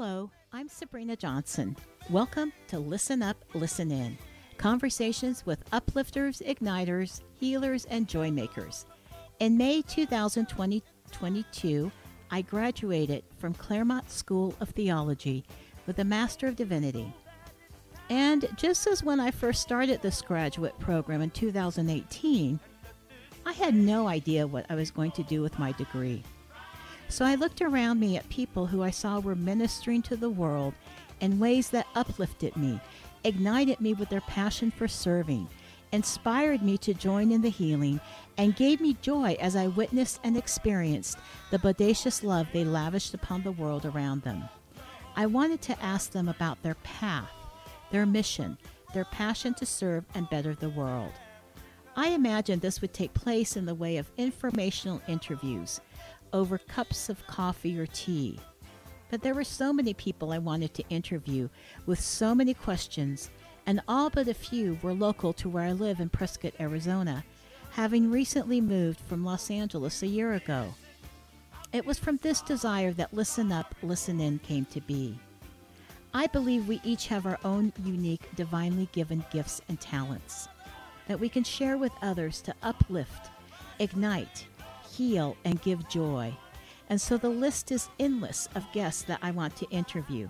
I'm Sabrina Johnson. Welcome to Listen Up, Listen In conversations with uplifters, igniters, healers, and joy makers. In May 2022, I graduated from Claremont School of Theology with a Master of Divinity. And just as when I first started this graduate program in 2018, I had no idea what I was going to do with my degree. So I looked around me at people who I saw were ministering to the world in ways that uplifted me, ignited me with their passion for serving, inspired me to join in the healing, and gave me joy as I witnessed and experienced the bodacious love they lavished upon the world around them. I wanted to ask them about their path, their mission, their passion to serve and better the world. I imagined this would take place in the way of informational interviews over cups of coffee or tea. But there were so many people I wanted to interview with so many questions, and all but a few were local to where I live in Prescott, Arizona, having recently moved from Los Angeles a year ago. It was from this desire that Listen Up, Listen In came to be. I believe we each have our own unique, divinely given gifts and talents that we can share with others to uplift, ignite, heal, and give joy. And so the list is endless of guests that I want to interview.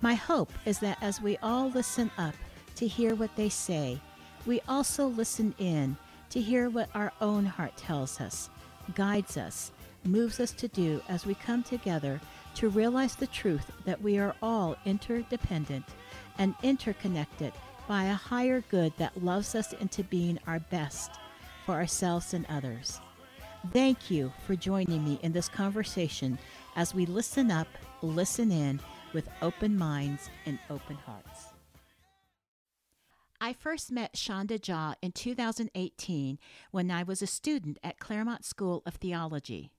My hope is that as we all listen up to hear what they say, we also listen in to hear what our own heart tells us, guides us, moves us to do as we come together to realize the truth that we are all interdependent and interconnected by a higher good that loves us into being our best for ourselves and others. Thank you for joining me in this conversation as we listen up, listen in with open minds and open hearts. I first met Sandhya Jha in 2018 when I was a student at Claremont School of Theology.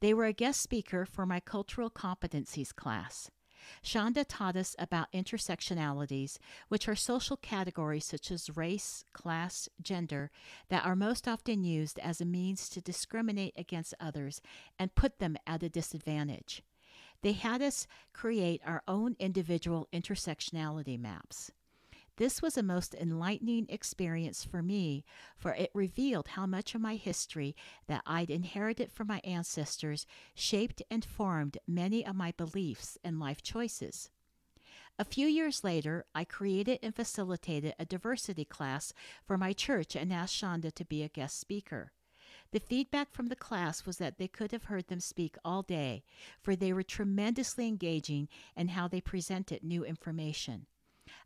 They were a guest speaker for my cultural competencies class. Sandhya taught us about intersectionalities, which are social categories such as race, class, gender, that are most often used as a means to discriminate against others and put them at a disadvantage. They had us create our own individual intersectionality maps. This was a most enlightening experience for me, for it revealed how much of my history that I'd inherited from my ancestors shaped and formed many of my beliefs and life choices. A few years later, I created and facilitated a diversity class for my church and asked Sandhya to be a guest speaker. The feedback from the class was that they could have heard them speak all day, for they were tremendously engaging in how they presented new information.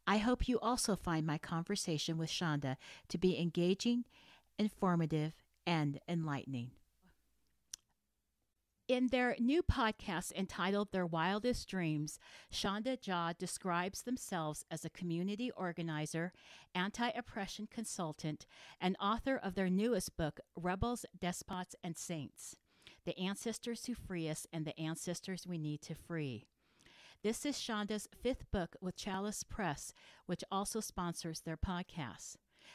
I hope you also find my conversation with Sandhya to be engaging, informative, and enlightening. In their new podcast entitled Their Wildest Dreams, Sandhya Jha describes themselves as a community organizer, anti oppression consultant, and author of their newest book, Rebels, Despots, and Saints The Ancestors Who Free Us and the Ancestors We Need to Free. This is Sandhya's fifth book with Chalice Press, which also sponsors their podcast.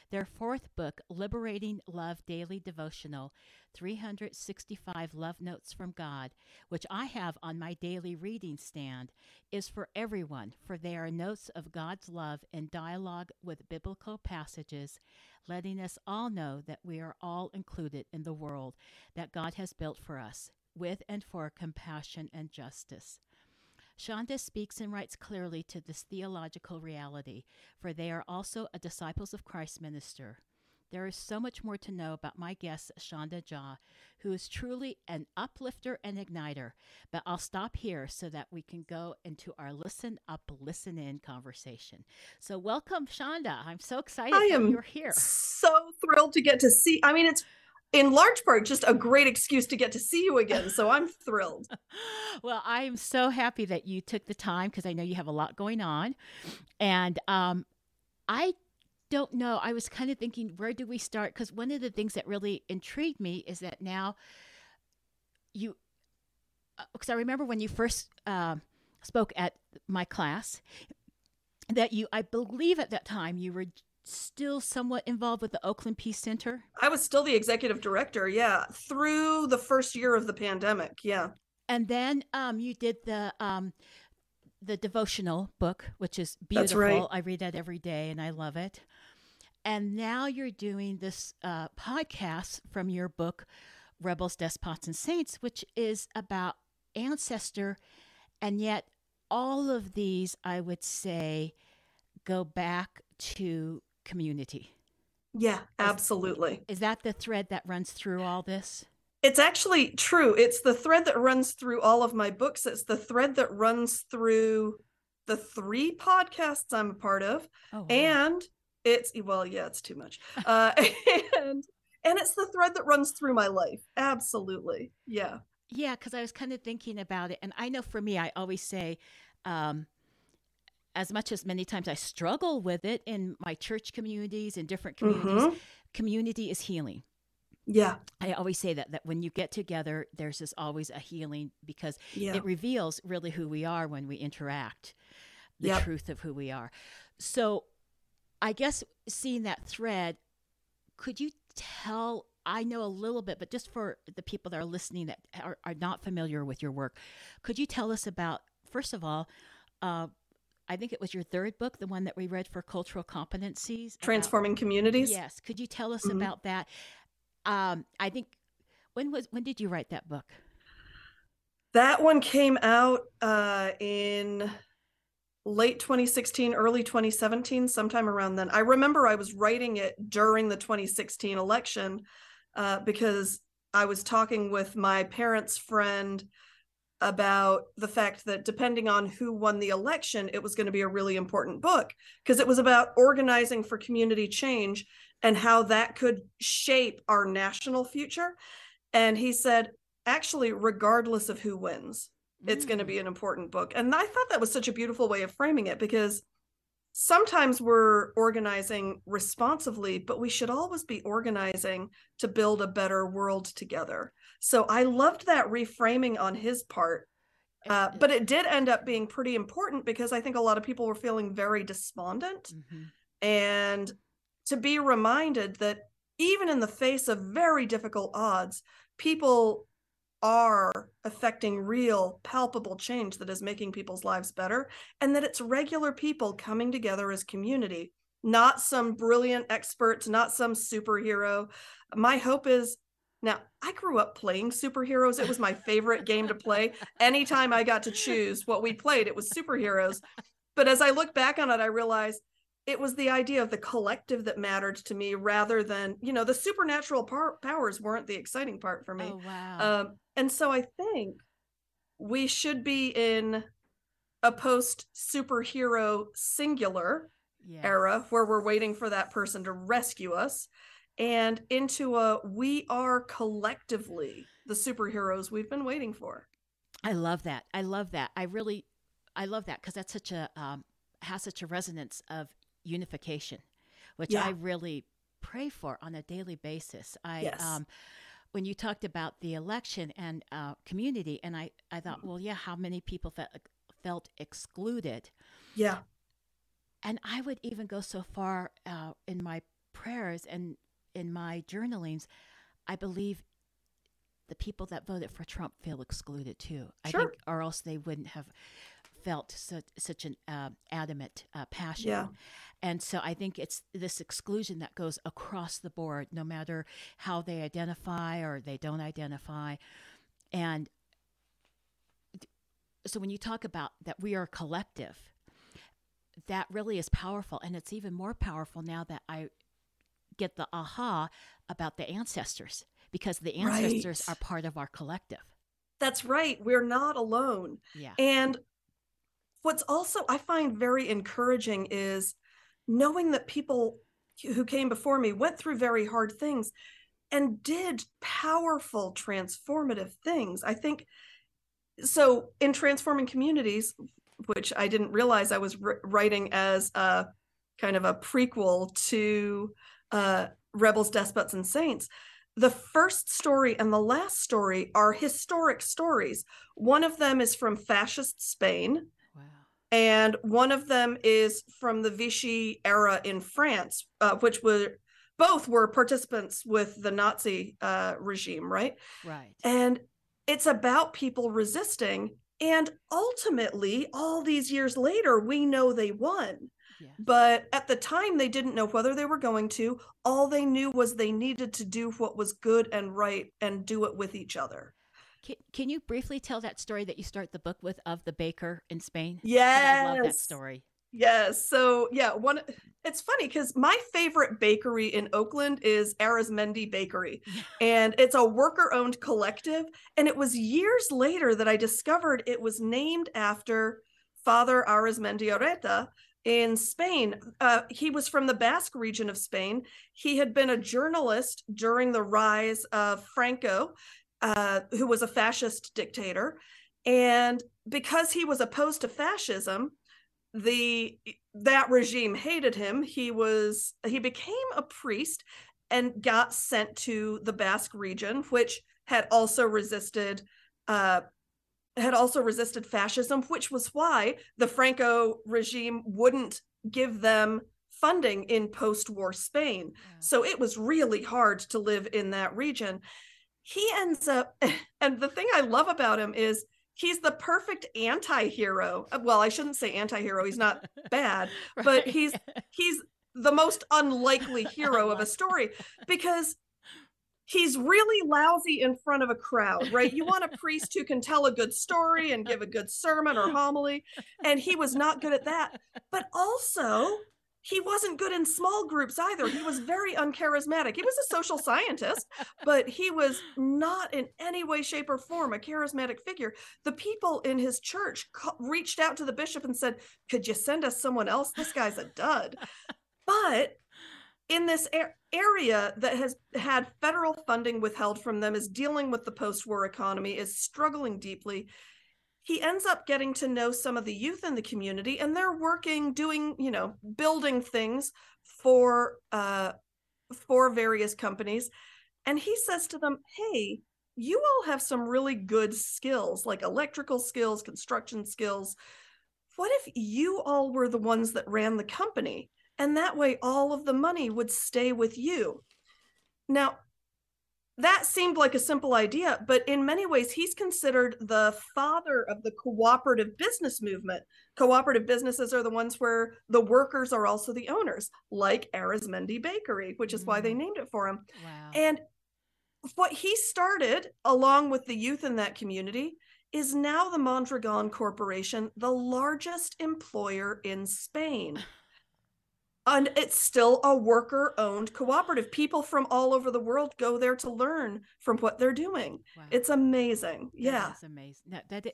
Their fourth book, Liberating Love Daily Devotional 365 Love Notes from God, which I have on my daily reading stand, is for everyone, for they are notes of God's love in dialogue with biblical passages, letting us all know that we are all included in the world that God has built for us, with and for compassion and justice. Sandhya speaks and writes clearly to this theological reality, for they are also a Disciples of Christ minister. There is so much more to know about my guest, Sandhya Jha, who is truly an uplifter and igniter. But I'll stop here so that we can go into our listen up, listen in conversation. So, welcome, Sandhya. I'm so excited I am you're here. So thrilled to get to see. I mean, it's in large part just a great excuse to get to see you again. So I'm thrilled. well, I am so happy that you took the time because I know you have a lot going on. And um, I don't know. I was kind of thinking, where do we start? Because one of the things that really intrigued me is that now you, because uh, I remember when you first uh, spoke at my class, that you, I believe at that time, you were still somewhat involved with the Oakland Peace Center? I was still the executive director, yeah, through the first year of the pandemic, yeah. And then um, you did the um, the devotional book, which is beautiful. right. I read that every day and I love it. And now you're doing this uh, podcast from your book, Rebels, Despots, and Saints, which is about ancestor. And yet, all of these, I would say, go back to community. Yeah, absolutely. Is that the thread that runs through all this? It's actually true. It's the thread that runs through all of my books. It's the thread that runs through the three podcasts I'm a part of. Oh, wow. And it's well, yeah, it's too much. Uh and and it's the thread that runs through my life. Absolutely. Yeah. Yeah, because I was kind of thinking about it. And I know for me, I always say, um, as much as many times I struggle with it in my church communities and different communities, Mhm. community is healing. Yeah. I always say that, that when you get together, there's just always a healing because Yeah. it reveals really who we are when we interact, the Yep. truth of who we are. So I guess seeing that thread, could you tell? I know a little bit, but just for the people that are listening that are, are not familiar with your work, could you tell us about, first of all, uh, I think it was your third book, the one that we read for cultural competencies. about- Transforming communities. Yes. Could you tell us Mhm. about that? Um, I think when was when did you write that book? That one came out uh in late 2016, early 2017, sometime around then. I remember I was writing it during the 2016 election uh, because I was talking with my parents' friend about the fact that depending on who won the election, it was going to be a really important book because it was about organizing for community change and how that could shape our national future. And he said, actually, regardless of who wins, it's going to Mm. be an important book. And I thought that was such a beautiful way of framing it because sometimes we're organizing responsively, but we should always be organizing to build a better world together. So I loved that reframing on his part. Uh, but it did end up being pretty important because I think a lot of people were feeling very despondent Mhm. and to be reminded that even in the face of very difficult odds, people are affecting real, palpable change that is making people's lives better, and that it's regular people coming together as community, not some brilliant experts, not some superhero. My hope is now, I grew up playing superheroes. It was my favorite game to play. Anytime I got to choose what we played, it was superheroes. But as I look back on it, I realized it was the idea of the collective that mattered to me rather than you know the supernatural par- powers weren't the exciting part for me Oh wow. um, and so i think we should be in a post superhero singular yes. era where we're waiting for that person to rescue us and into a we are collectively the superheroes we've been waiting for I love that. I love that. I really, I love that because that's such a um, has such a resonance of unification, which Yeah. I really pray for on a daily basis. I Yes. um, when you talked about the election and uh, community, and I I thought, well, yeah, how many people felt felt excluded, yeah and I would even go so far uh, in my prayers and in my journalings. I believe the people that voted for Trump feel excluded too. I Sure. think, or else they wouldn't have felt such such an uh, adamant uh, passion. Yeah. And so I think it's this exclusion that goes across the board, no matter how they identify or they don't identify. And so when you talk about that we are collective, that really is powerful. And it's even more powerful now that I get the aha about the ancestors because the ancestors Right. are part of our collective. that's right we're not alone Yeah. And what's also I find very encouraging is knowing that people who came before me went through very hard things and did powerful transformative things. I think so in transforming communities which I didn't realize I was writing as a kind of a prequel to uh, Rebels, Despots, and Saints. The first story and the last story are historic stories. One of them is from fascist Spain. And one of them is from the Vichy era in France, uh, which were both were participants with the Nazi uh, regime, right? Right. And it's about people resisting And ultimately, all these years later, we know they won. But at the time, they didn't know whether they were going to. All they knew was they needed to do what was good and right and do it with each other. Can, can you briefly tell that story that you start the book with of the baker in Spain? Yes. I love that story. Yes. So yeah, one it's funny because my favorite bakery in Oakland is Arizmendi Bakery. And it's a worker-owned collective. And it was years later that I discovered it was named after Father Arizmendiarrieta in Spain. Uh, he was from the Basque region of Spain. He had been a journalist during the rise of Franco, uh, who was a fascist dictator. And because he was opposed to fascism, the that regime hated him. He was he became a priest and got sent to the basque region which had also resisted uh had also resisted fascism which was why the franco regime wouldn't give them funding in post-war spain. So it was really hard to live in that region he ends up and the thing i love about him is he's the perfect anti-hero. Uh, well i shouldn't say anti-hero he's not bad but he's he's the most unlikely hero of a story because he's really lousy in front of a crowd right? You want a priest who can tell a good story and give a good sermon or homily and he was not good at that. But also he wasn't good in small groups either. He was very uncharismatic. He was a social scientist but he was not in any way shape or form a charismatic figure. The people in his church ca- reached out to the bishop and said could you send us someone else? This guy's a dud. But in this area that has had federal funding withheld from them is dealing with the post-war economy is struggling deeply he ends up getting to know some of the youth in the community and they're working doing you know building things for uh for various companies. And he says to them hey you all have some really good skills like electrical skills construction skills. What if you all were the ones that ran the company? And that way all of the money would stay with you. Now that seemed like a simple idea, but in many ways, he's considered the father of the cooperative business movement. Cooperative businesses are the ones where the workers are also the owners, like Arizmendi Bakery, which is why they Mm. named it for him. Wow. And what he started, along with the youth in that community, is now the Mondragon Corporation, the largest employer in Spain. And it's still a worker owned cooperative. People from all over the world go there to learn from what they're doing. wow. It's amazing. That Yeah. is amazing. No, that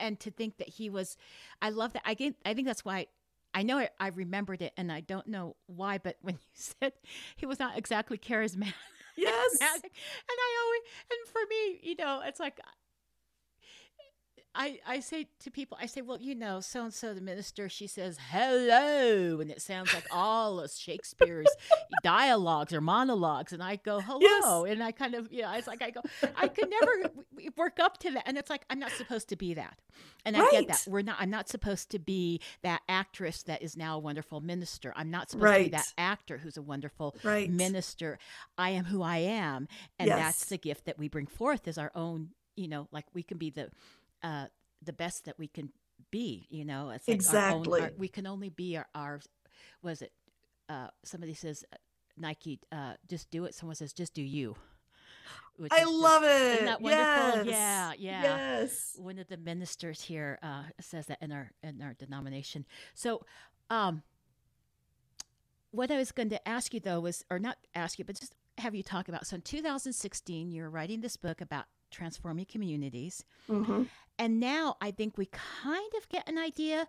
and to think that he was, I love that. I think I think that's why I know I, I remembered it, and I don't know why. But when you said he was not exactly charismatic, Yes. and I always and for me, you know, it's like I I say to people, I say, well, you know, so and so the minister, she says hello, and it sounds like all of Shakespeare's dialogues or monologues, and I go hello, and I kind of, you know, it's like I go, I could never work up to that, and it's like I'm not supposed to be that, and I get that we're not. I'm not supposed to be that actress that is now a wonderful minister. I'm not supposed to be that actor who's a wonderful Right. minister. I am who I am, and that's the gift that we bring forth is our own. You know, like we can be the uh, the best that we can be. You know, it's like our own. Exactly. Our, we can only be our. our was it? Uh, somebody says uh, Nike. Uh, just do it. Someone says just do you. which I is just- love it. Isn't that wonderful? Yes. Yeah, yeah. Yes. One of the ministers here uh, says that in our in our denomination. So, um, what I was going to ask you though was, or not ask you, but just have you talk about. So, in 2016, you're writing this book about transforming communities, hmm and now I think we kind of get an idea.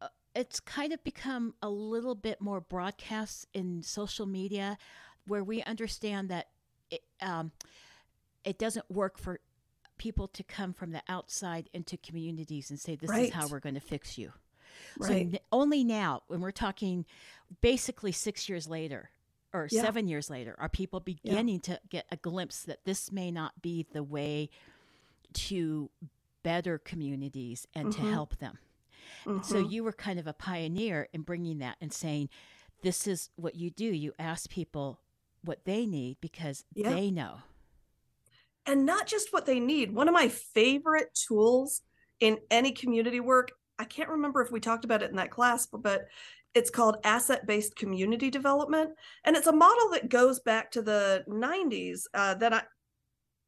uh, It's kind of become a little bit more broadcast in social media, where we understand that it, um, it doesn't work for people to come from the outside into communities and say, "This is how we're going to fix you." So Right. n- only now, when we're talking, basically six years later or Yeah. seven years later, are people beginning to get a glimpse that this may not be the way to better communities and to Mhm. help them. And So you were kind of a pioneer in bringing that and saying, "This is what you do. You ask people what they need because Yeah. they know." and not just what they need. One of my favorite tools in any community work. I can't remember if we talked about it in that class, but it's called asset based community development. And it's a model that goes back to the 90s uh, that I,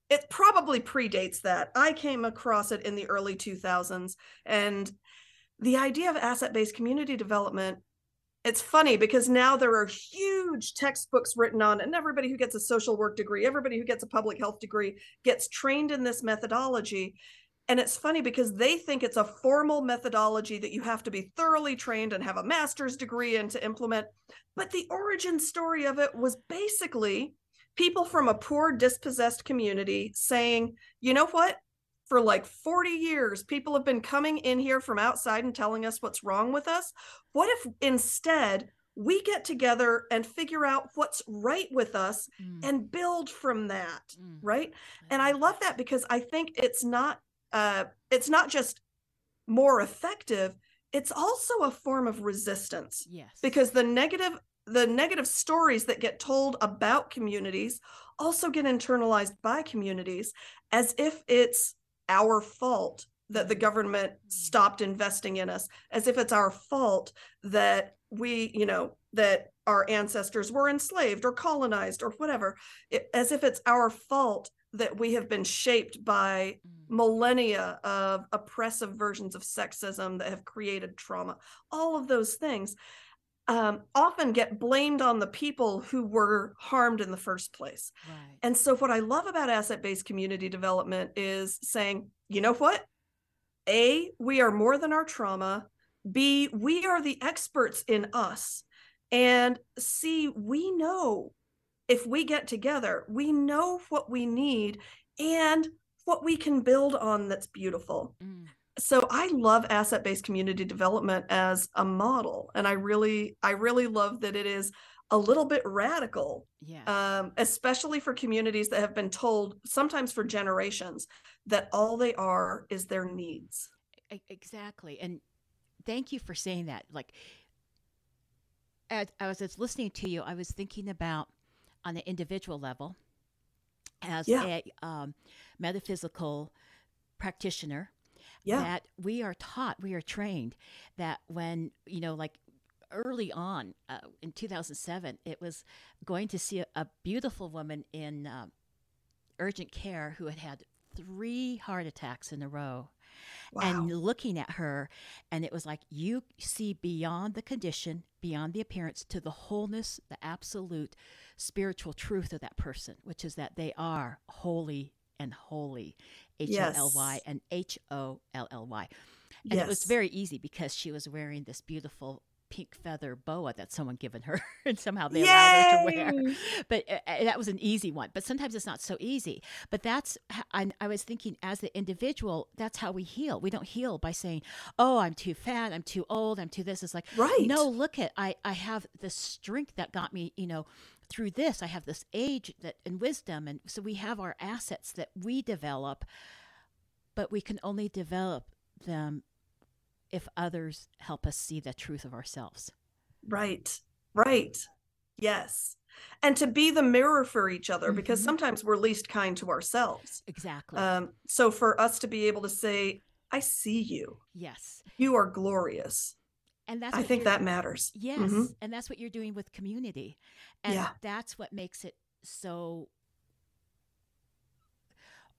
it probably predates that. I came across it in the early 2000s. And the idea of asset based community development it's funny because now there are huge textbooks written on it, and everybody who gets a social work degree everybody who gets a public health degree gets trained in this methodology and it's funny because they think it's a formal methodology that you have to be thoroughly trained and have a master's degree in to implement but the origin story of it was basically people from a poor dispossessed community saying, you know what? For like 40 years, people have been coming in here from outside and telling us what's wrong with us. What if instead we get together and figure out what's right with us mm. and build from that, mm. right? And I love that because I think it's not uh it's not just more effective, it's also a form of resistance. Yes. Because the negative the negative stories that get told about communities also get internalized by communities as if it's our fault that the government mm-hmm. stopped investing in us as if it's our fault that we you know that our ancestors were enslaved or colonized or whatever it, as if it's our fault that we have been shaped by mm. millennia of oppressive versions of sexism that have created trauma all of those things um, often get blamed on the people who were harmed in the first place. Right. And so, what I love about asset based community development is saying, you know what? A, we are more than our trauma. B, we are the experts in us. And C, we know if we get together, we know what we need and what we can build on that's beautiful. Mm. So i love asset-based community development as a model and i really i really love that it is a little bit radical yeah um, especially for communities that have been told sometimes for generations that all they are is their needs. Exactly and thank you for saying that like as i was listening to you i was thinking about on an individual level as yeah. a um, metaphysical practitioner yeah. that we are taught, we are trained that when, you know, like early on uh, in 2007, it was going to see a, a beautiful woman in uh, urgent care who had had three heart attacks in a row. Wow. And looking at her, and it was like you see beyond the condition, beyond the appearance, to the wholeness, the absolute spiritual truth of that person, which is that they are holy and holy. H O L Y and H O L L Y. And yes. it was very easy because she was wearing this beautiful pink feather boa that someone given her and somehow they Yay! allowed her to wear. But uh, that was an easy one but sometimes it's not so easy. But that's I, I, was thinking as the individual that's how we heal. We don't heal by saying oh i'm too fat i'm too old i'm too this. It's like right. no look at i i have the strength that got me you know through this. I have this age that and wisdom and so we have our assets that we develop but we can only develop them if others help us see the truth of ourselves. Right right yes. And to be the mirror for each other mm-hmm. because sometimes we're least kind to ourselves. Exactly. Um, so for us to be able to say i see you. Yes. You are glorious. And that's i think that matters. Yes mm-hmm. and that's what you're doing with community. And yeah. that's what makes it so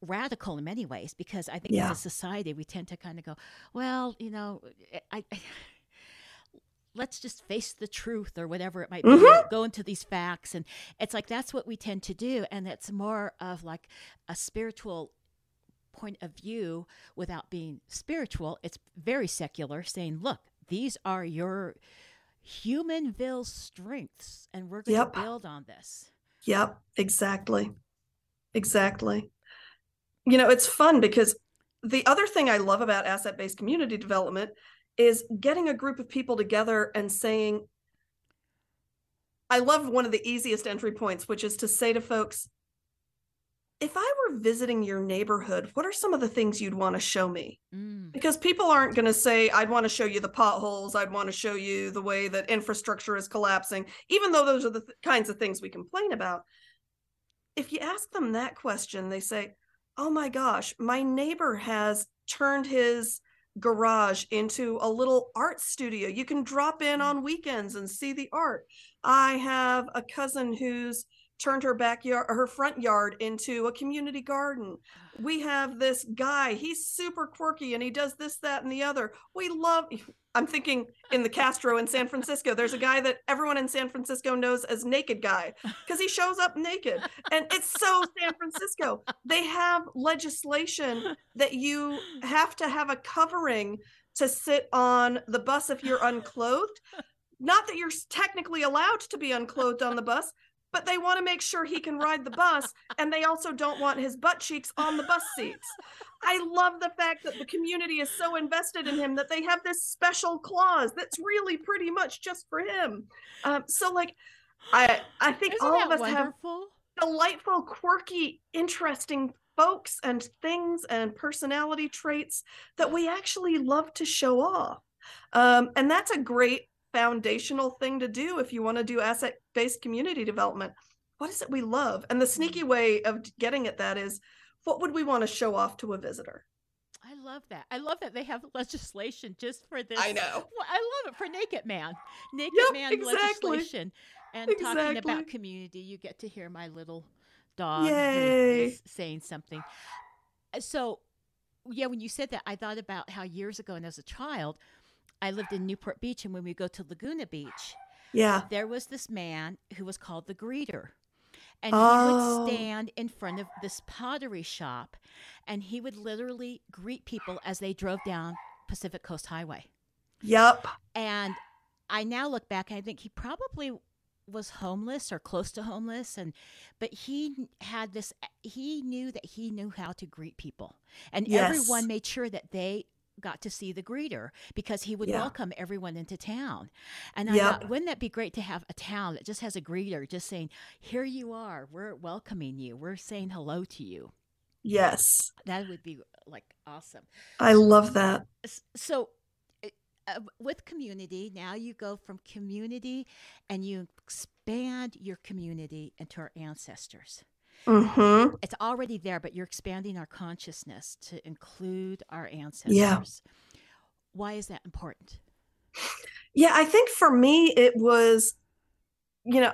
radical in many ways because i think yeah. as a society we tend to kind of go well you know I, I let's just face the truth or whatever it might be mm-hmm. go into these facts and it's like that's what we tend to do and it's more of like a spiritual point of view without being spiritual it's very secular saying look these are your humanville strengths and we're going yep. to build on this yep exactly exactly you know it's fun because the other thing i love about asset based community development is getting a group of people together and saying i love one of the easiest entry points which is to say to folks if I were visiting your neighborhood, what are some of the things you'd want to show me? Mm. Because people aren't going to say, I'd want to show you the potholes. I'd want to show you the way that infrastructure is collapsing, even though those are the th- kinds of things we complain about. If you ask them that question, they say, Oh my gosh, my neighbor has turned his garage into a little art studio. You can drop in mm. on weekends and see the art. I have a cousin who's turned her backyard her front yard into a community garden we have this guy he's super quirky and he does this that and the other. We love i'm thinking in the castro in san francisco there's a guy that everyone in san francisco knows as naked guy because he shows up naked. And it's so san francisco. They have legislation that you have to have a covering to sit on the bus if you're unclothed. Not that you're technically allowed to be unclothed on the bus but they want to make sure he can ride the bus and they also don't want his butt cheeks on the bus seats. I love the fact that the community is so invested in him that they have this special clause that's really pretty much just for him. Um, so like I I think Isn't all of us wonderful? have delightful, quirky, interesting folks and things and personality traits that we actually love to show off. Um, and that's a great foundational thing to do if you want to do asset based community development. What is it we love? And the sneaky mm. way of getting at that is what would we want to show off to a visitor? I love that. I love that they have legislation just for this. I know. Well, I love it for Naked Man. Naked yep, Man exactly. legislation. And exactly. talking about community, you get to hear my little dog saying something. Uh, so, yeah, when you said that, I thought about how years ago and as a child, I lived in Newport Beach, and when we go to Laguna Beach, yeah, there was this man who was called the greeter. And oh. he would oh. stand in front of this pottery shop and he would literally greet people as they drove down Pacific Coast Highway. Yep. And I now look back, and I think he probably was homeless or close to homeless and but he had this he knew that he knew how to greet people and yes. everyone made sure that they got to see the greeter because he would yeah. welcome everyone into town. And I thought, wouldn't that be great to have a town that just has a greeter just saying, Here you are, we're welcoming you, we're saying hello to you. Yes. That would be like awesome. I love that. So, eh, uh, with community, now you go from community and you expand your community into our ancestors. Mm-hmm. It's already there, but you're expanding our consciousness to include our ancestors. Yeah. Why is that important? Yeah, I think for me, it was, you know,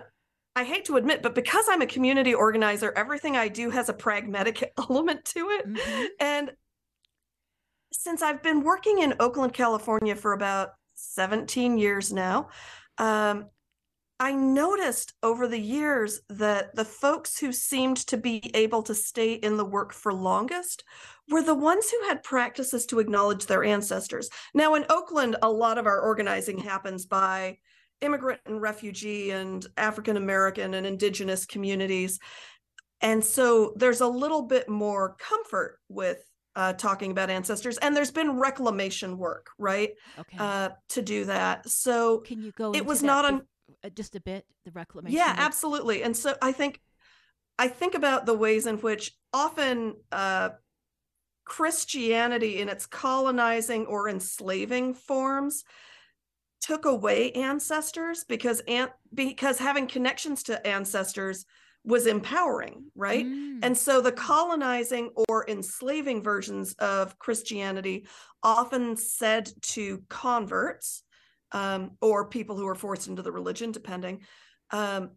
I hate to admit, but because I'm a community organizer, everything I do has a pragmatic element to it. Mm-hmm. And since I've been working in Oakland, California for about 17 years now, um, I noticed over the years that the folks who seemed to be able to stay in the work for longest were the ones who had practices to acknowledge their ancestors. Now, in Oakland, a lot of our organizing happens by immigrant and refugee and African American and indigenous communities. And so there's a little bit more comfort with uh, talking about ancestors, and there's been reclamation work, right? Okay. Uh, to do that. So can you go? It was not on just a bit the reclamation yeah absolutely. And so i think i think about the ways in which often uh, christianity in its colonizing or enslaving forms took away ancestors because an- because having connections to ancestors was empowering right? Mm. and so the colonizing or enslaving versions of christianity often said to converts um, or people who are forced into the religion, depending. Um,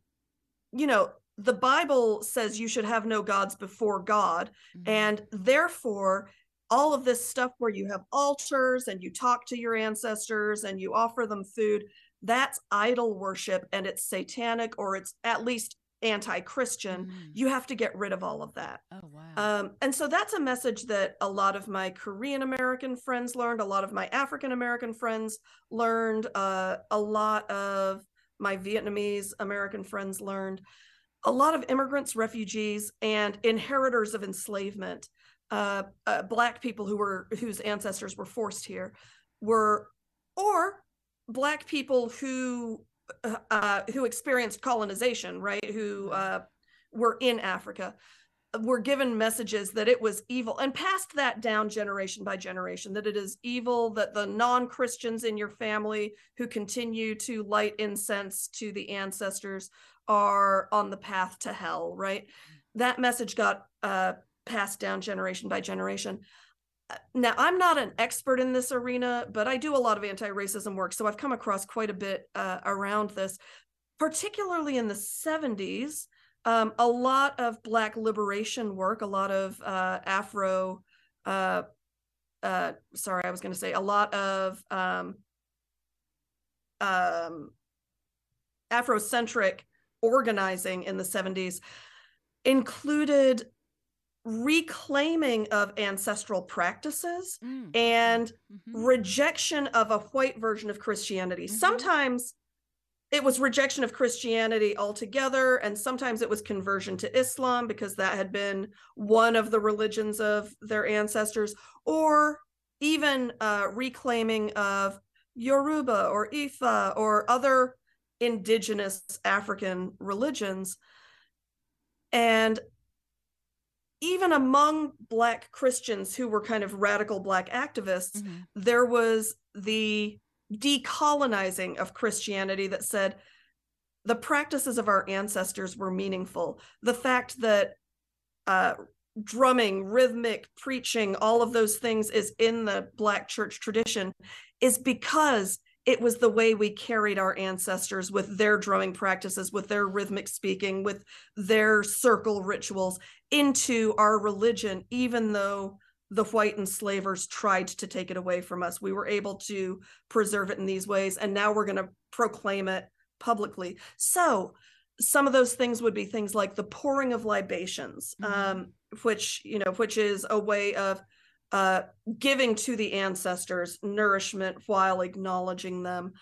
you know, the Bible says you should have no gods before God, mm-hmm. and therefore, all of this stuff where you have altars and you talk to your ancestors and you offer them food, that's idol worship and it's satanic or it's at least anti-christian mm. you have to get rid of all of that. Oh wow. Um, and so that's a message that a lot of my korean american friends learned a lot of my african american friends learned uh, a lot of my vietnamese american friends learned. A lot of immigrants refugees and inheritors of enslavement uh, uh, black people who were whose ancestors were forced here were or black people who uh, who experienced colonization, right? Who uh, were in Africa, were given messages that it was evil and passed that down generation by generation that it is evil that the non-christians in your family who continue to light incense to the ancestors are on the path to hell right? That message got uh, passed down generation by generation now I'm not an expert in this arena, but I do a lot of anti-racism work, so I've come across quite a bit uh, around this, particularly in the 70s. Um, a lot of Black liberation work, a lot of uh, Afro, uh, uh, sorry, I was going to say a lot of um, um, Afrocentric organizing in the 70s included reclaiming of ancestral practices mm. and mm-hmm. rejection of a white version of Christianity. Mm-hmm. Sometimes it was rejection of Christianity altogether, and sometimes it was conversion to Islam because that had been one of the religions of their ancestors, or even uh, reclaiming of Yoruba or Ifa or other indigenous African religions. And even among Black Christians who were kind of radical Black activists, mm-hmm. there was the decolonizing of Christianity that said the practices of our ancestors were meaningful. The fact that uh, drumming, rhythmic preaching, all of those things is in the Black church tradition is because it was the way we carried our ancestors with their drumming practices, with their rhythmic speaking, with their circle rituals into our religion, even though the white enslavers tried to take it away from us. We were able to preserve it in these ways, and now we're going to proclaim it publicly. So, some of those things would be things like the pouring of libations, mm-hmm. um, which you know, which is a way of uh, giving to the ancestors nourishment while acknowledging them.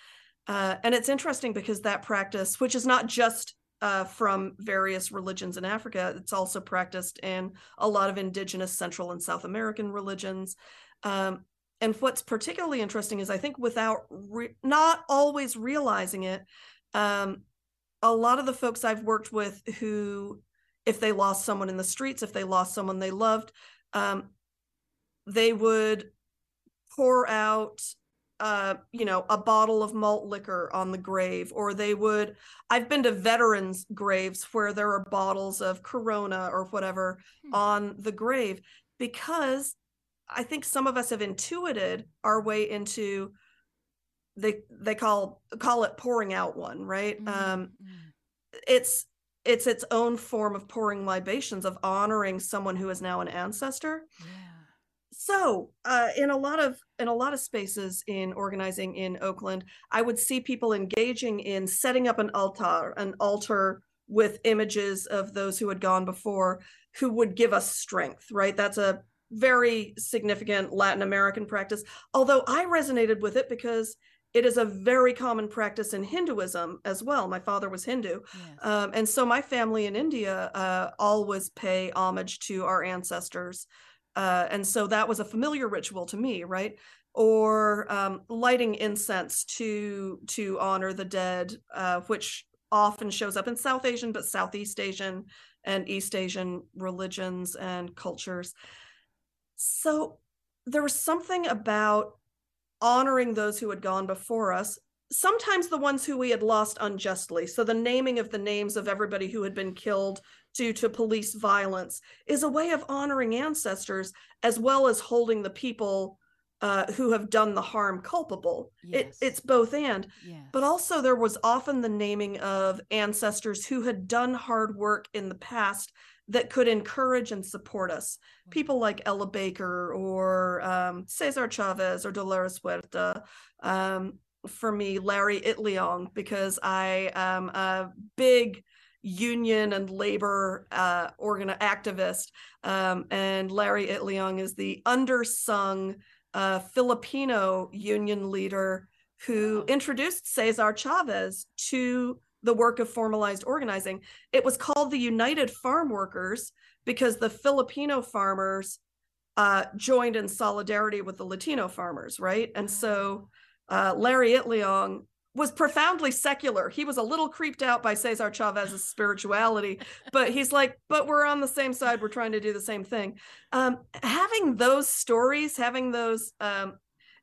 Uh, and it's interesting because that practice, which is not just uh, from various religions in Africa, it's also practiced in a lot of indigenous Central and South American religions. Um, and what's particularly interesting is I think without re- not always realizing it, um, a lot of the folks I've worked with who, if they lost someone in the streets, if they lost someone they loved, um, they would pour out uh, you know, a bottle of malt liquor on the grave, or they would. I've been to veterans' graves where there are bottles of Corona or whatever hmm. on the grave because I think some of us have intuited our way into they they call call it pouring out one, right? Mm-hmm. Um, mm. it's it's its own form of pouring libations of honoring someone who is now an ancestor. Yeah so uh, in a lot of in a lot of spaces in organizing in oakland i would see people engaging in setting up an altar an altar with images of those who had gone before who would give us strength right that's a very significant latin american practice although i resonated with it because it is a very common practice in hinduism as well my father was hindu yes. um, and so my family in india uh, always pay homage to our ancestors uh, and so that was a familiar ritual to me, right? Or um, lighting incense to to honor the dead, uh, which often shows up in South Asian, but Southeast Asian and East Asian religions and cultures. So there was something about honoring those who had gone before us, sometimes the ones who we had lost unjustly. So the naming of the names of everybody who had been killed due to police violence is a way of honoring ancestors as well as holding the people uh, who have done the harm culpable. Yes. It, it's both and. Yes. But also, there was often the naming of ancestors who had done hard work in the past that could encourage and support us. People like Ella Baker or um, Cesar Chavez or Dolores Huerta. Um, for me, Larry Itliong, because I am a big union and labor uh, organ activist. Um, and Larry Itliong is the undersung uh, Filipino union leader who introduced Cesar Chavez to the work of formalized organizing. It was called the United Farm Workers because the Filipino farmers uh, joined in solidarity with the Latino farmers, right? And so uh, Larry Itliong was profoundly secular. He was a little creeped out by Cesar Chavez's spirituality, but he's like, but we're on the same side. We're trying to do the same thing. Um, having those stories, having those, um,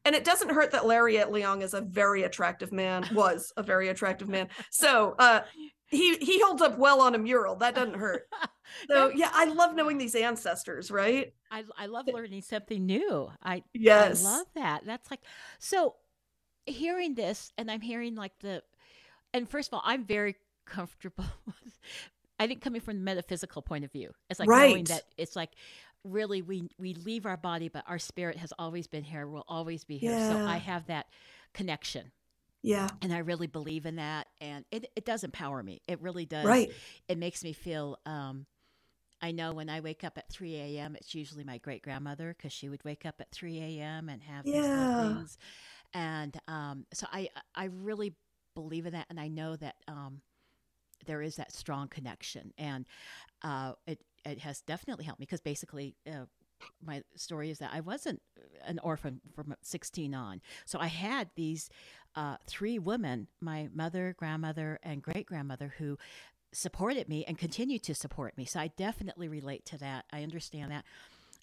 and it doesn't hurt that Larry Itliong is a very attractive man, was a very attractive man. So uh, he he holds up well on a mural. That doesn't hurt. So yeah, I love knowing these ancestors, right? I I love learning something new. I yes, I love that. That's like so hearing this and I'm hearing like the and first of all, I'm very comfortable I think coming from the metaphysical point of view. It's like right. knowing that it's like really we we leave our body but our spirit has always been here, will always be here. Yeah. So I have that connection. Yeah. And I really believe in that and it it does empower me. It really does. Right. It makes me feel um I know when I wake up at 3 a.m., it's usually my great grandmother because she would wake up at 3 a.m. and have Yeah. little things. And um, so I, I really believe in that. And I know that um, there is that strong connection. And uh, it, it has definitely helped me because basically, uh, my story is that I wasn't an orphan from 16 on. So I had these uh, three women my mother, grandmother, and great grandmother who supported me and continue to support me. So I definitely relate to that. I understand that.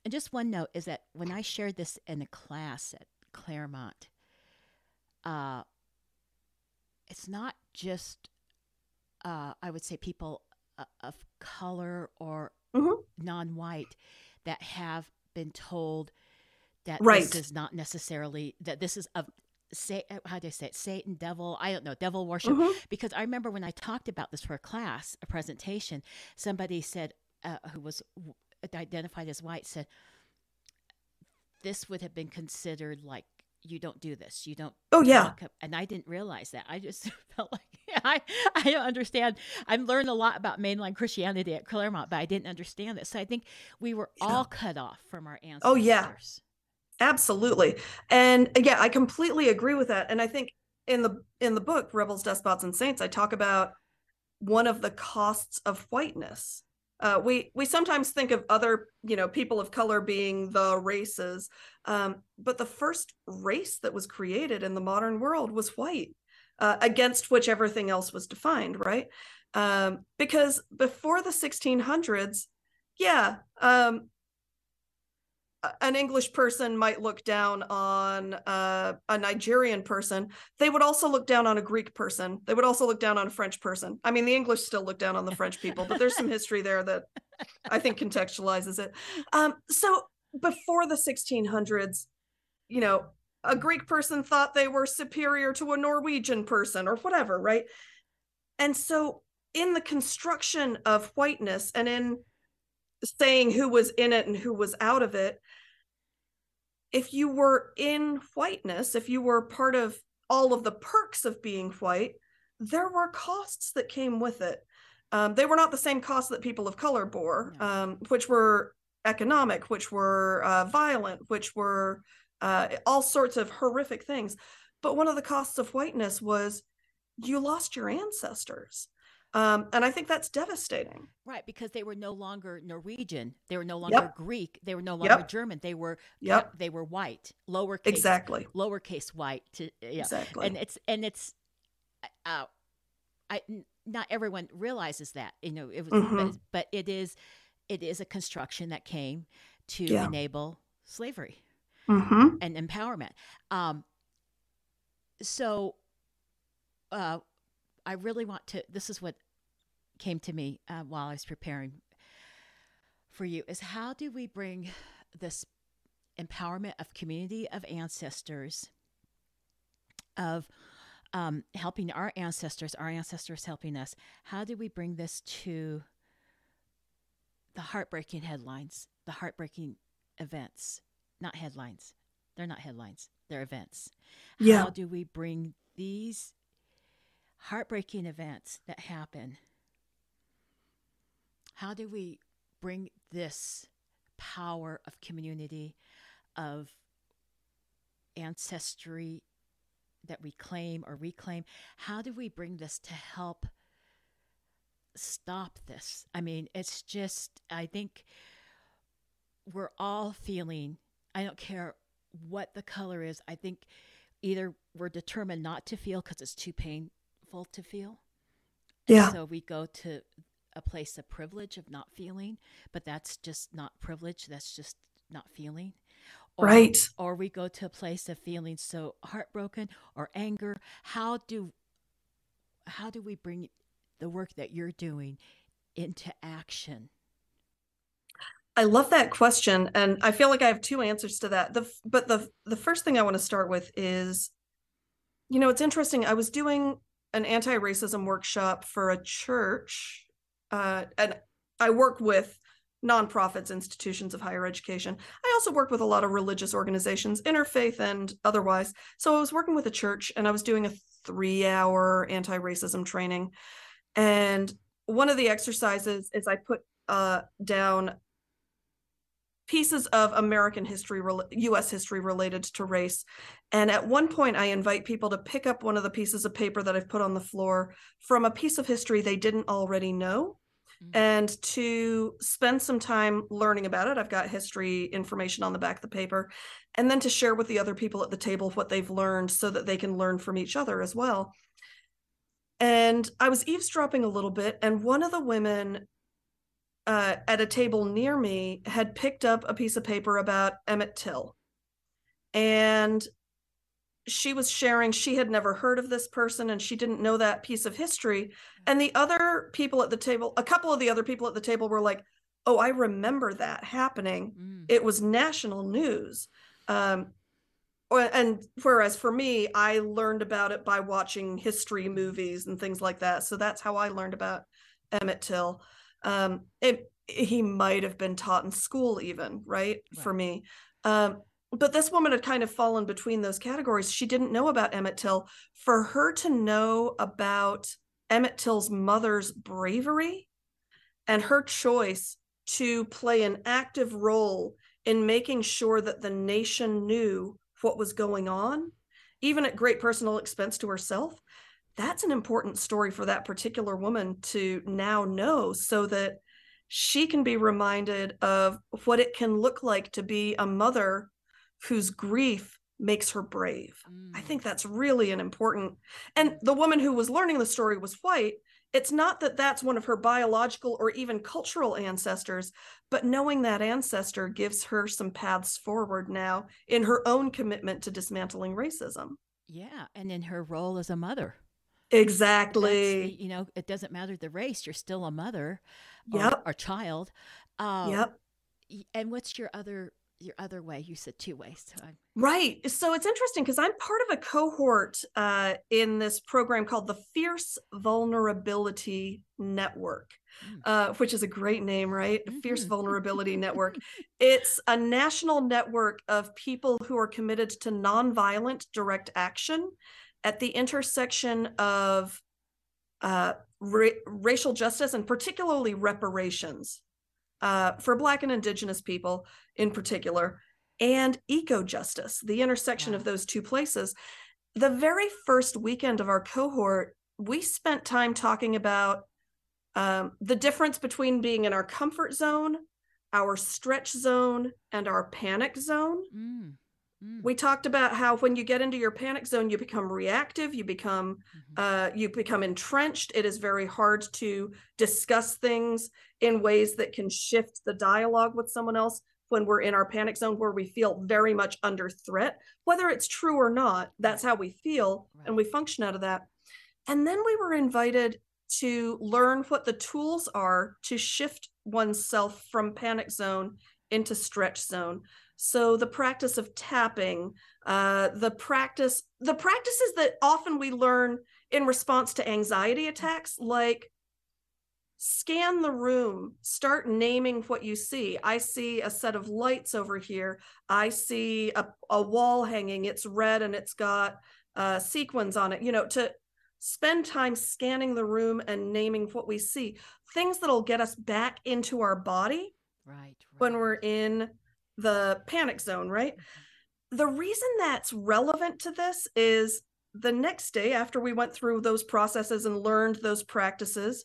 And just one note is that when I shared this in a class at Claremont, uh, it's not just, uh, I would say, people uh, of color or Mhm. non white that have been told that Right. this is not necessarily, that this is of, say, how do I say it? Satan, devil, I don't know, devil worship. Mhm. Because I remember when I talked about this for a class, a presentation, somebody said, uh, who was identified as white, said, this would have been considered like you don't do this you don't Oh yeah. and i didn't realize that i just felt like i i don't understand i'm learning a lot about mainline christianity at claremont but i didn't understand this so i think we were Yeah. all cut off from our ancestors Oh, yeah. Absolutely. And yeah, I completely agree with that. And I think in the in the book Rebels, Despots and Saints, I talk about one of the costs of whiteness. Uh, we we sometimes think of other you know people of color being the races, um, but the first race that was created in the modern world was white, uh, against which everything else was defined, right? Um, because before the 1600s, yeah, um, an English person might look down on uh, a Nigerian person. They would also look down on a Greek person. They would also look down on a French person. I mean, the English still look down on the French people, but there's some history there that I think contextualizes it. Um, so before the 1600s, you know, a Greek person thought they were superior to a Norwegian person or whatever, right? And so in the construction of whiteness and in saying who was in it and who was out of it, if you were in whiteness, if you were part of all of the perks of being white, there were costs that came with it. Um, they were not the same costs that people of color bore, No. um, which were economic, which were uh, violent, which were uh, all sorts of horrific things. But one of the costs of whiteness was you lost your ancestors. Um, and I think that's devastating. right because they were no longer norwegian they were no longer Yep. greek they were no longer Yep. german they were Yep. they were white lowercase Exactly. lowercase white to yeah Exactly. and it's and it's uh i n- not everyone realizes that you know it was but, Mhm. it's- but it is it is a construction that came to Yeah. enable slavery mm-hmm. and empowerment um so uh i really want to this is what came to me uh, while i was preparing for you is how do we bring this empowerment of community of ancestors of um, helping our ancestors our ancestors helping us how do we bring this to the heartbreaking headlines the heartbreaking events not headlines they're not headlines they're events Yeah. how do we bring these heartbreaking events that happen how do we bring this power of community of ancestry that we claim or reclaim how do we bring this to help stop this i mean it's just i think we're all feeling i don't care what the color is i think either we're determined not to feel because it's too painful to feel and Yeah. so we go to a place of privilege of not feeling but that's just not privilege that's just not feeling or, Right. or we go to a place of feeling so heartbroken or anger how do how do we bring the work that you're doing into action? I love that question, and I feel like I have two answers to that. The but the the first thing I want to start with is, you know, it's interesting. I was doing an anti-racism workshop for a church, uh, and I work with nonprofits, institutions of higher education. I also work with a lot of religious organizations, interfaith and otherwise. So I was working with a church, and I was doing a three-hour anti-racism training, and one of the exercises is I put uh, down pieces of American history, US history related to race. And at one point, I invite people to pick up one of the pieces of paper that I've put on the floor from a piece of history they didn't already know. And to spend some time learning about it. I've got history information on the back of the paper, and then to share with the other people at the table what they've learned so that they can learn from each other as well. And I was eavesdropping a little bit, and one of the women uh, at a table near me had picked up a piece of paper about Emmett Till. And she was sharing she had never heard of this person and she didn't know that piece of history. And the other people at the table a couple of the other people at the table were like oh i remember that happening. Mm. it was national news. Um, and whereas for me i learned about it by watching history movies and things like that. So that's how i learned about emmett till. Um, it, he might have been taught in school even right, right. for me. Um, but this woman had kind of fallen between those categories. She didn't know about emmett till. For her to know about emmett till's mother's bravery and her choice to play an active role in making sure that the nation knew what was going on even at great personal expense to herself that's an important story for that particular woman to now know so that she can be reminded of what it can look like to be a mother whose grief makes her brave. Mm. I think that's really an important. And the woman who was learning the story was white. It's not that that's one of her biological or even cultural ancestors, but knowing that ancestor gives her some paths forward now in her own commitment to dismantling racism. Yeah. And in her role as a mother. Exactly. you know, it doesn't matter the race, you're still a mother yep. or, or child. Um, yep. And what's your other your other way you said two ways so right so it's interesting because i'm part of a cohort uh, in this program called the fierce vulnerability network mm. uh, which is a great name right mm-hmm. fierce vulnerability network it's a national network of people who are committed to nonviolent direct action at the intersection of uh, ra- racial justice and particularly reparations uh, for Black and Indigenous people in particular, and eco justice, the intersection of those two places. The very first weekend of our cohort, we spent time talking about um, the difference between being in our comfort zone, our stretch zone, and our panic zone. Mm. Mm. We talked about how when you get into your panic zone, you become reactive, you become mm-hmm. uh, you become entrenched. It is very hard to discuss things in ways that can shift the dialogue with someone else when we're in our panic zone where we feel very much under threat. Whether it's true or not, that's how we feel and we function out of that. And then we were invited to learn what the tools are to shift oneself from panic zone into stretch zone. So the practice of tapping uh, the practice the practices that often we learn in response to anxiety attacks like scan the room start naming what you see. I see a set of lights over here. I see a, a wall hanging. It's red and it's got uh, sequins on it you know to spend time scanning the room and naming what we see. Things that'll get us back into our body right, right. when we're in the panic zone, right? Mm-hmm. The reason that's relevant to this is the next day after we went through those processes and learned those practices,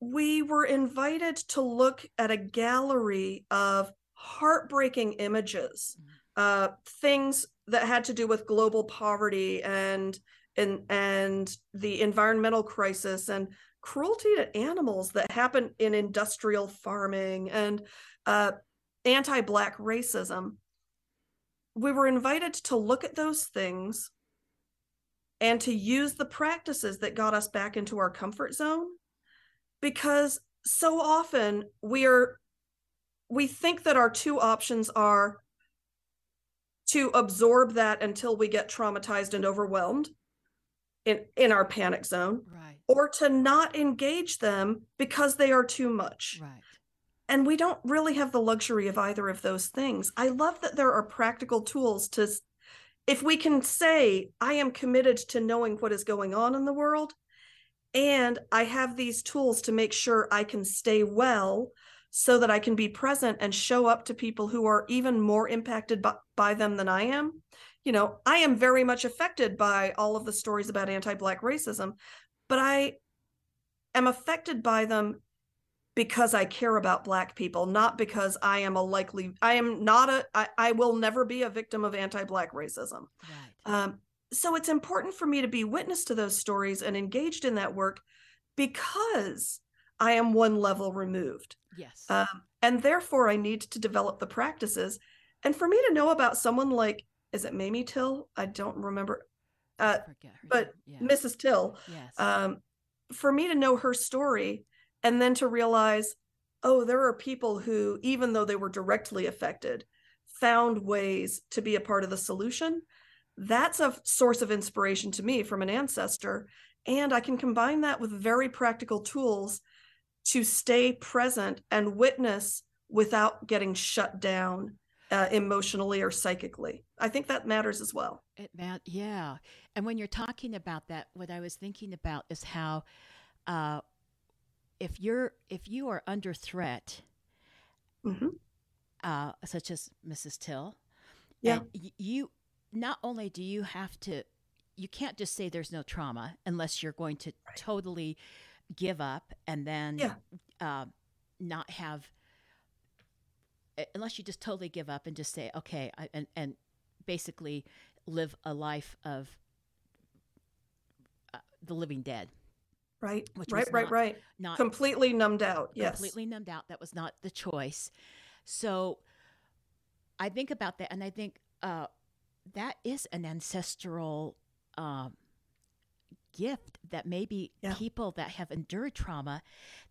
we were invited to look at a gallery of heartbreaking images, mm-hmm. uh, things that had to do with global poverty and and and the environmental crisis and cruelty to animals that happen in industrial farming and uh, anti Black racism, we were invited to look at those things and to use the practices that got us back into our comfort zone because so often we are we think that our two options are to absorb that until we get traumatized and overwhelmed in in our panic zone Right. Or to not engage them because they are too much. Right. and we don't really have the luxury of either of those things. I love that there are practical tools to if we can say i am committed to knowing what is going on in the world and i have these tools to make sure i can stay well so that i can be present and show up to people who are even more impacted by, by them than i am. You know i am very much affected by all of the stories about anti-black racism but i am affected by them because I care about black people, not because I am a likely I am not a I, I will never be a victim of anti-black racism. Right. Um, so it's important for me to be witness to those stories and engaged in that work because I am one level removed. yes. Um, and therefore I need to develop the practices. And for me to know about someone like is it Mamie Till? I don't remember. Uh, I forget her but yeah. Mrs. Till, yes. um, for me to know her story and then to realize, oh, there are people who, even though they were directly affected, found ways to be a part of the solution. That's a source of inspiration to me from an ancestor. And I can combine that with very practical tools to stay present and witness without getting shut down uh, emotionally or psychically. I think that matters as well. It man, yeah. And when you're talking about that, what I was thinking about is how, uh, if you're if you are under threat, hmm uh, such as Mrs. Till, Yeah. y- you not only do you have to, you can't just say there's no trauma unless you're going to Right. totally give up and then Yeah. uh, not have unless you just totally give up and just say okay I, and and basically live a life of uh, the living dead Right, Which right, right, not right. not Completely numbed out. Yes. completely numbed out that was not the choice so i think about that and i think uh, that is an ancestral um, gift that maybe Yeah. people that have endured trauma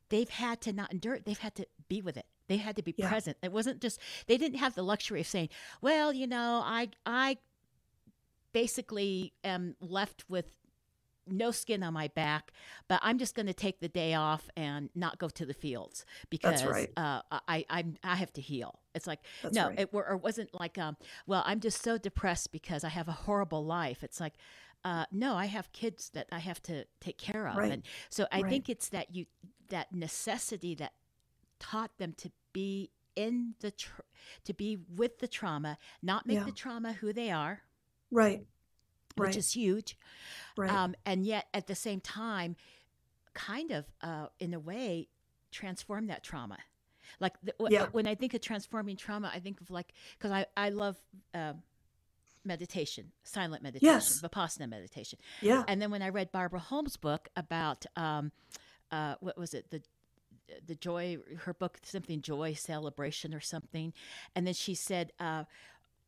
they've had to not endure it they've had to be with it they had to be Yeah. present it wasn't just they didn't have the luxury of saying well you know i i basically am left with no skin on my back, but I'm just going to take the day off and not go to the fields because right. uh, I I'm, I have to heal. It's like That's no, right. it were, or wasn't like um. Well, I'm just so depressed because I have a horrible life. It's like. Uh, no, I have kids that I have to take care of, Right. and so I think it's that you that necessity that taught them to be in the tr- to be with the trauma, not make Yeah. the trauma who they are, Right. which Right. is huge, Right. um, and yet at the same time, kind of uh, in a way, transform that trauma. Like the, wh- Yeah. when I think of transforming trauma, I think of like because I I love um meditation, silent meditation, Yes. vipassana meditation, yeah. and then when I read Barbara Holmes' book about um, uh, what was it the the joy her book something joy celebration or something. And then she said uh,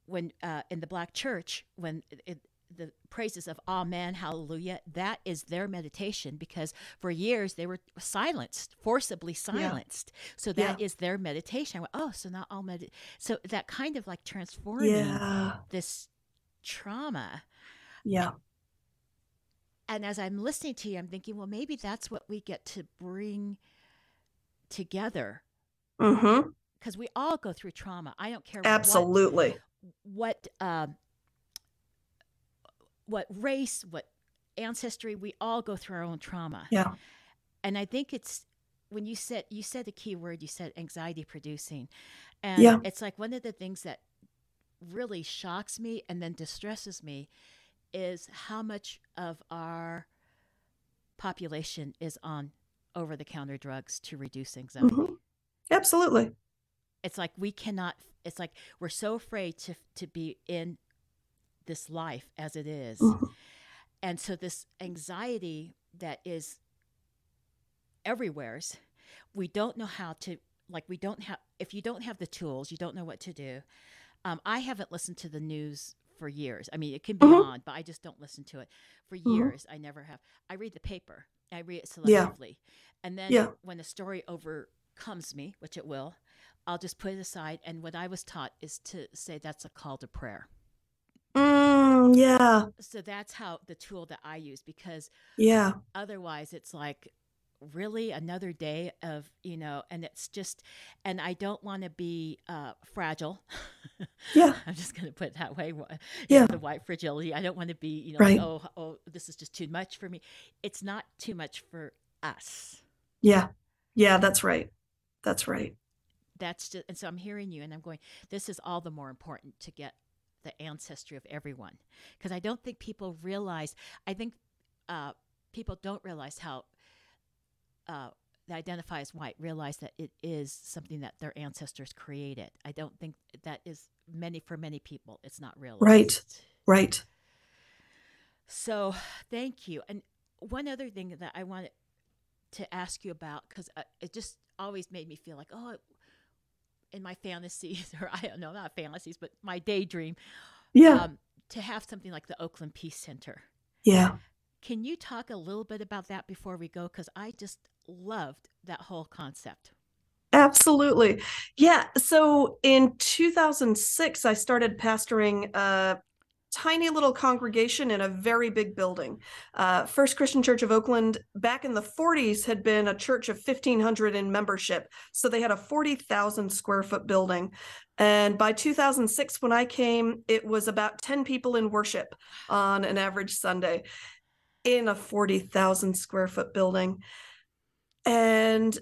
when uh, in the black church when it, the praises of amen hallelujah that is their meditation because for years they were silenced forcibly silenced. So that is their meditation. I went, oh so not all med so that kind of like transforming Yeah. this trauma. Yeah. and as I'm listening to you, I'm thinking, well, maybe that's what we get to bring together Mm-hmm. because we all go through trauma. I don't care Absolutely. what what um, what race, what ancestry. We all go through our own trauma, Yeah. and I think it's when you said you said the key word. You said anxiety producing, and Yeah. it's like one of the things that really shocks me and then distresses me is how much of our population is on over the counter drugs to reduce anxiety. Mhm. Absolutely. It's like we cannot it's like we're so afraid to to be in this life as it is. Mhm. And so this anxiety that is everywhere's we don't know how to like we don't have if you don't have the tools, you don't know what to do. Um, I haven't listened to the news for years. I mean, it can be Mhm. on, but I just don't listen to it for Mhm. years. I never have. I read the paper. I read it Yeah. selectively, and then Yeah. when the story overcomes me, which it will, I'll just put it aside. And what I was taught is to say that's a call to prayer. Mm, yeah. So that's how the tool that I use because Yeah. otherwise it's like really another day of you know and it's just and i don't want to be uh fragile Yeah. i'm just going to put it that way you Yeah. know, the white fragility i don't want to be you know Right. like, oh oh this is just too much for me it's not too much for us Yeah. Yeah, that's right. That's right. that's just and so i'm hearing you and i'm going this is all the more important to get the ancestry of everyone because i don't think people realize i think uh, people don't realize how uh, they identify as white realize that it is something that their ancestors created i don't think that is many for many people it's not real. Right. Right. So thank you. And one other thing that I wanted to ask you about, because it just always made me feel like, oh, in my fantasies, or I don't know, not fantasies, but my daydream, Yeah. um, to have something like the Oakland Peace Center. yeah. Can you talk a little bit about that before we go? Because I just loved that whole concept. Absolutely. Yeah. So in 2006, I started pastoring a tiny little congregation in a very big building. Uh, First Christian Church of Oakland, back in the 40s, had been a church of 1,500 in membership. So they had a 40,000 square foot building. And by 2006, when I came, it was about 10 people in worship on an average Sunday in a 40,000 square foot building. And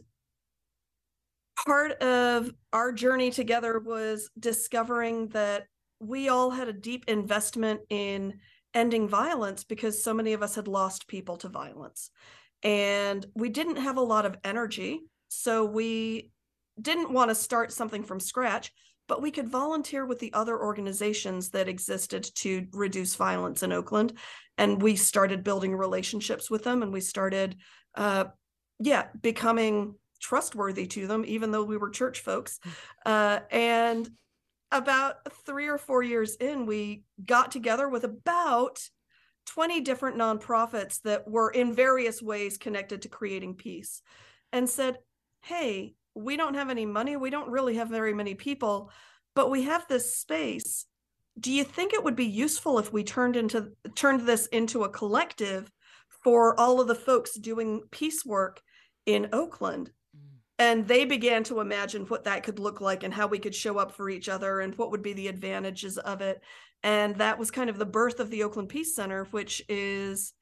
part of our journey together was discovering that we all had a deep investment in ending violence because so many of us had lost people to violence. And we didn't have a lot of energy. So we didn't want to start something from scratch, but we could volunteer with the other organizations that existed to reduce violence in Oakland. And we started building relationships with them and we started, uh, yeah, becoming trustworthy to them, even though we were church folks. Uh, and about three or four years in, we got together with about 20 different nonprofits that were in various ways connected to creating peace and said, Hey, we don't have any money. We don't really have very many people, but we have this space. Do you think it would be useful if we turned into turned this into a collective for all of the folks doing peace work in Oakland? And they began to imagine what that could look like and how we could show up for each other and what would be the advantages of it. And that was kind of the birth of the oakland peace center which is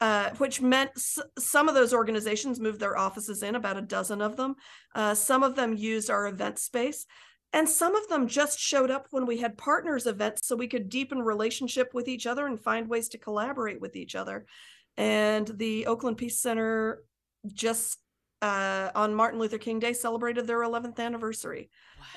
uh, which meant s- some of those organizations moved their offices in about a dozen of them. Uh, some of them used our event space. And some of them just showed up when we had partners events so we could deepen relationship with each other and find ways to collaborate with each other. And the oakland peace center just uh, on Martin Luther King Day celebrated their 11th anniversary.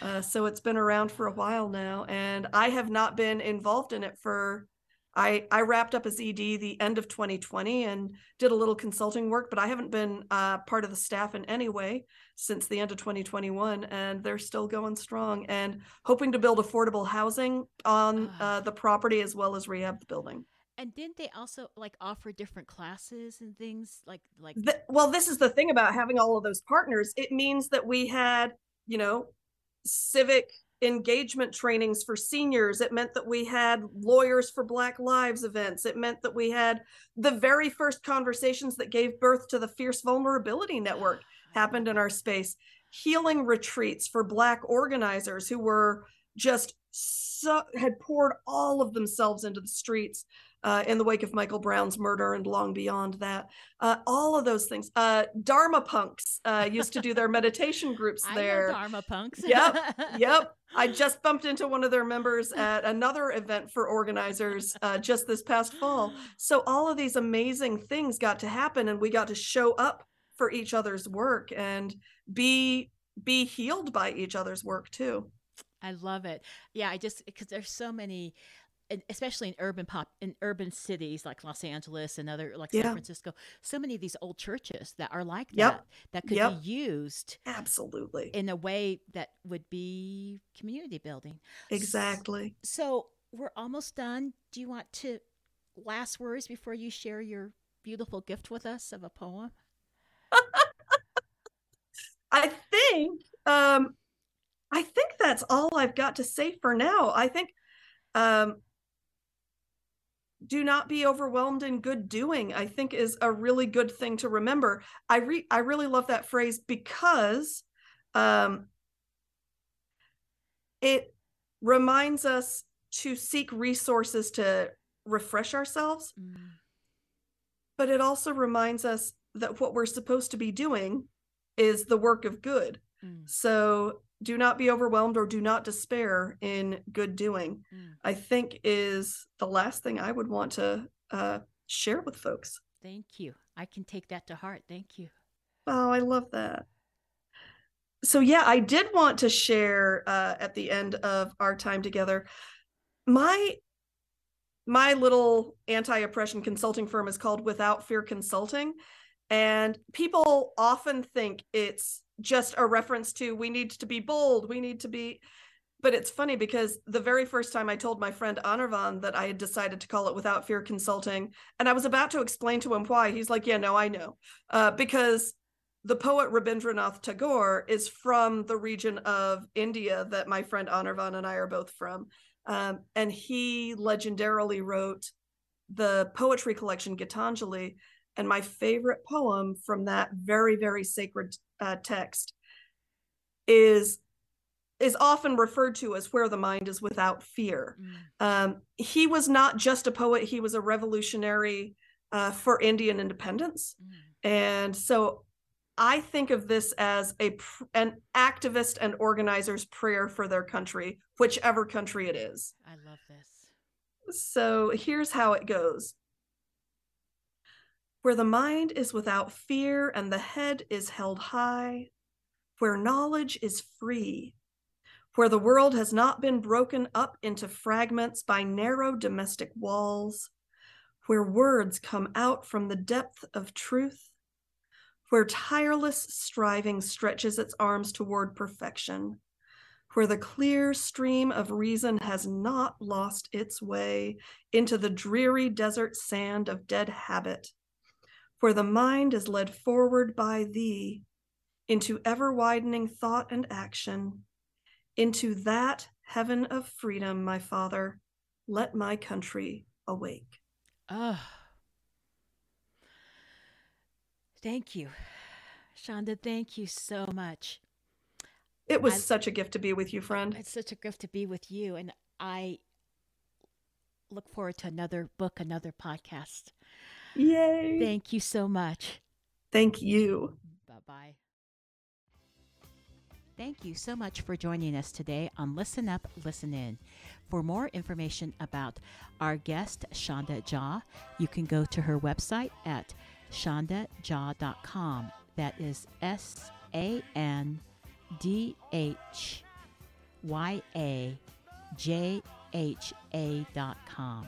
Wow. Uh, so it's been around for a while now, and I have not been involved in it for. I I wrapped up as ED the end of 2020 and did a little consulting work, but I haven't been uh, part of the staff in any way since the end of 2021, and they're still going strong and hoping to build affordable housing on Ah. uh, the property as well as rehab the building. And didn't they also like offer different classes and things like like Th- well, this is the thing about having all of those partners. It means that we had, you know, civic engagement trainings for seniors. It meant that we had lawyers for Black Lives events. It meant that we had the very first conversations that gave birth to the Fierce Vulnerability Network happened in our space. Healing retreats for Black organizers who were just so had poured all of themselves into the streets uh, in the wake of Michael Brown's murder and long beyond that. Uh, all of those things. Uh, Dharma Punx uh, used to do their meditation groups I there. know Dharma Punx. Yep, yep. I just bumped into one of their members at another event for organizers uh, just this past fall. So all of these amazing things got to happen, and we got to show up for each other's work and be be healed by each other's work too. I love it. Yeah, I just because there's so many, especially in urban pop in urban cities like Los Angeles and other like San Yeah. Francisco, so many of these old churches that are like Yep. that that could Yep. be used Absolutely, in a way that would be community building. Exactly. So we're almost done. Do you want to last words before you share your beautiful gift with us of a poem? I think um I think that's all I've got to say for now. I think um do not be overwhelmed in good doing i think is a really good thing to remember i re- i really love that phrase because um it reminds us to seek resources to refresh ourselves mm. but it also reminds us that what we're supposed to be doing is the work of good mm. so do not be overwhelmed or do not despair in good doing mm. i think is the last thing i would want to uh, share with folks. Thank you. I can take that to heart. Thank you. Oh i love that. So yeah i did want to share uh, at the end of our time together my my little anti-oppression consulting firm is called without fear consulting and people often think it's just a reference to we need to be bold, we need to be but it's funny because the very first time I told my friend Anirvan that I had decided to call it Without Fear Consulting, and I was about to explain to him why, he's like, Yeah, no, I know. Uh, because the poet Rabindranath Tagore is from the region of India that my friend Anirvan and I are both from. Um, and he legendarily wrote the poetry collection Gitanjali. And my favorite poem from that very, very sacred uh, text is is often referred to as where the mind is without fear. Mm. Um, he was not just a poet; he was a revolutionary uh, for Indian independence, mm. and so I think of this as a an activist and organizer's prayer for their country, whichever country it is. I love this. So here's how it goes where the mind is without fear and the head is held high, where knowledge is free, where the world has not been broken up into fragments by narrow domestic walls, where words come out from the depth of truth, where tireless striving stretches its arms toward perfection, where the clear stream of reason has not lost its way into the dreary desert sand of dead habit where the mind is led forward by thee into ever widening thought and action, into that heaven of freedom, my Father, let my country awake. Ah. Oh. Thank you. Sandhya, thank you so much. It was I, such a gift to be with you, friend. It's such a gift to be with you. And I look forward to another book, another podcast. Yay. Thank you so much. Thank you. Bye bye. Thank you so much for joining us today on Listen Up, Listen In. For more information about our guest, Sandhya Jha, you can go to her website at sandhyajha.com. That is S A N D H Y A J H A.com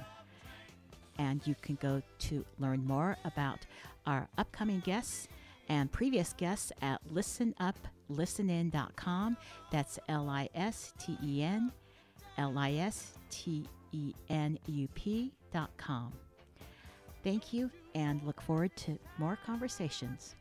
and you can go to learn more about our upcoming guests and previous guests at listenuplistenin.com. That's L I S T E N L I S T E N U P.com. Thank you and look forward to more conversations.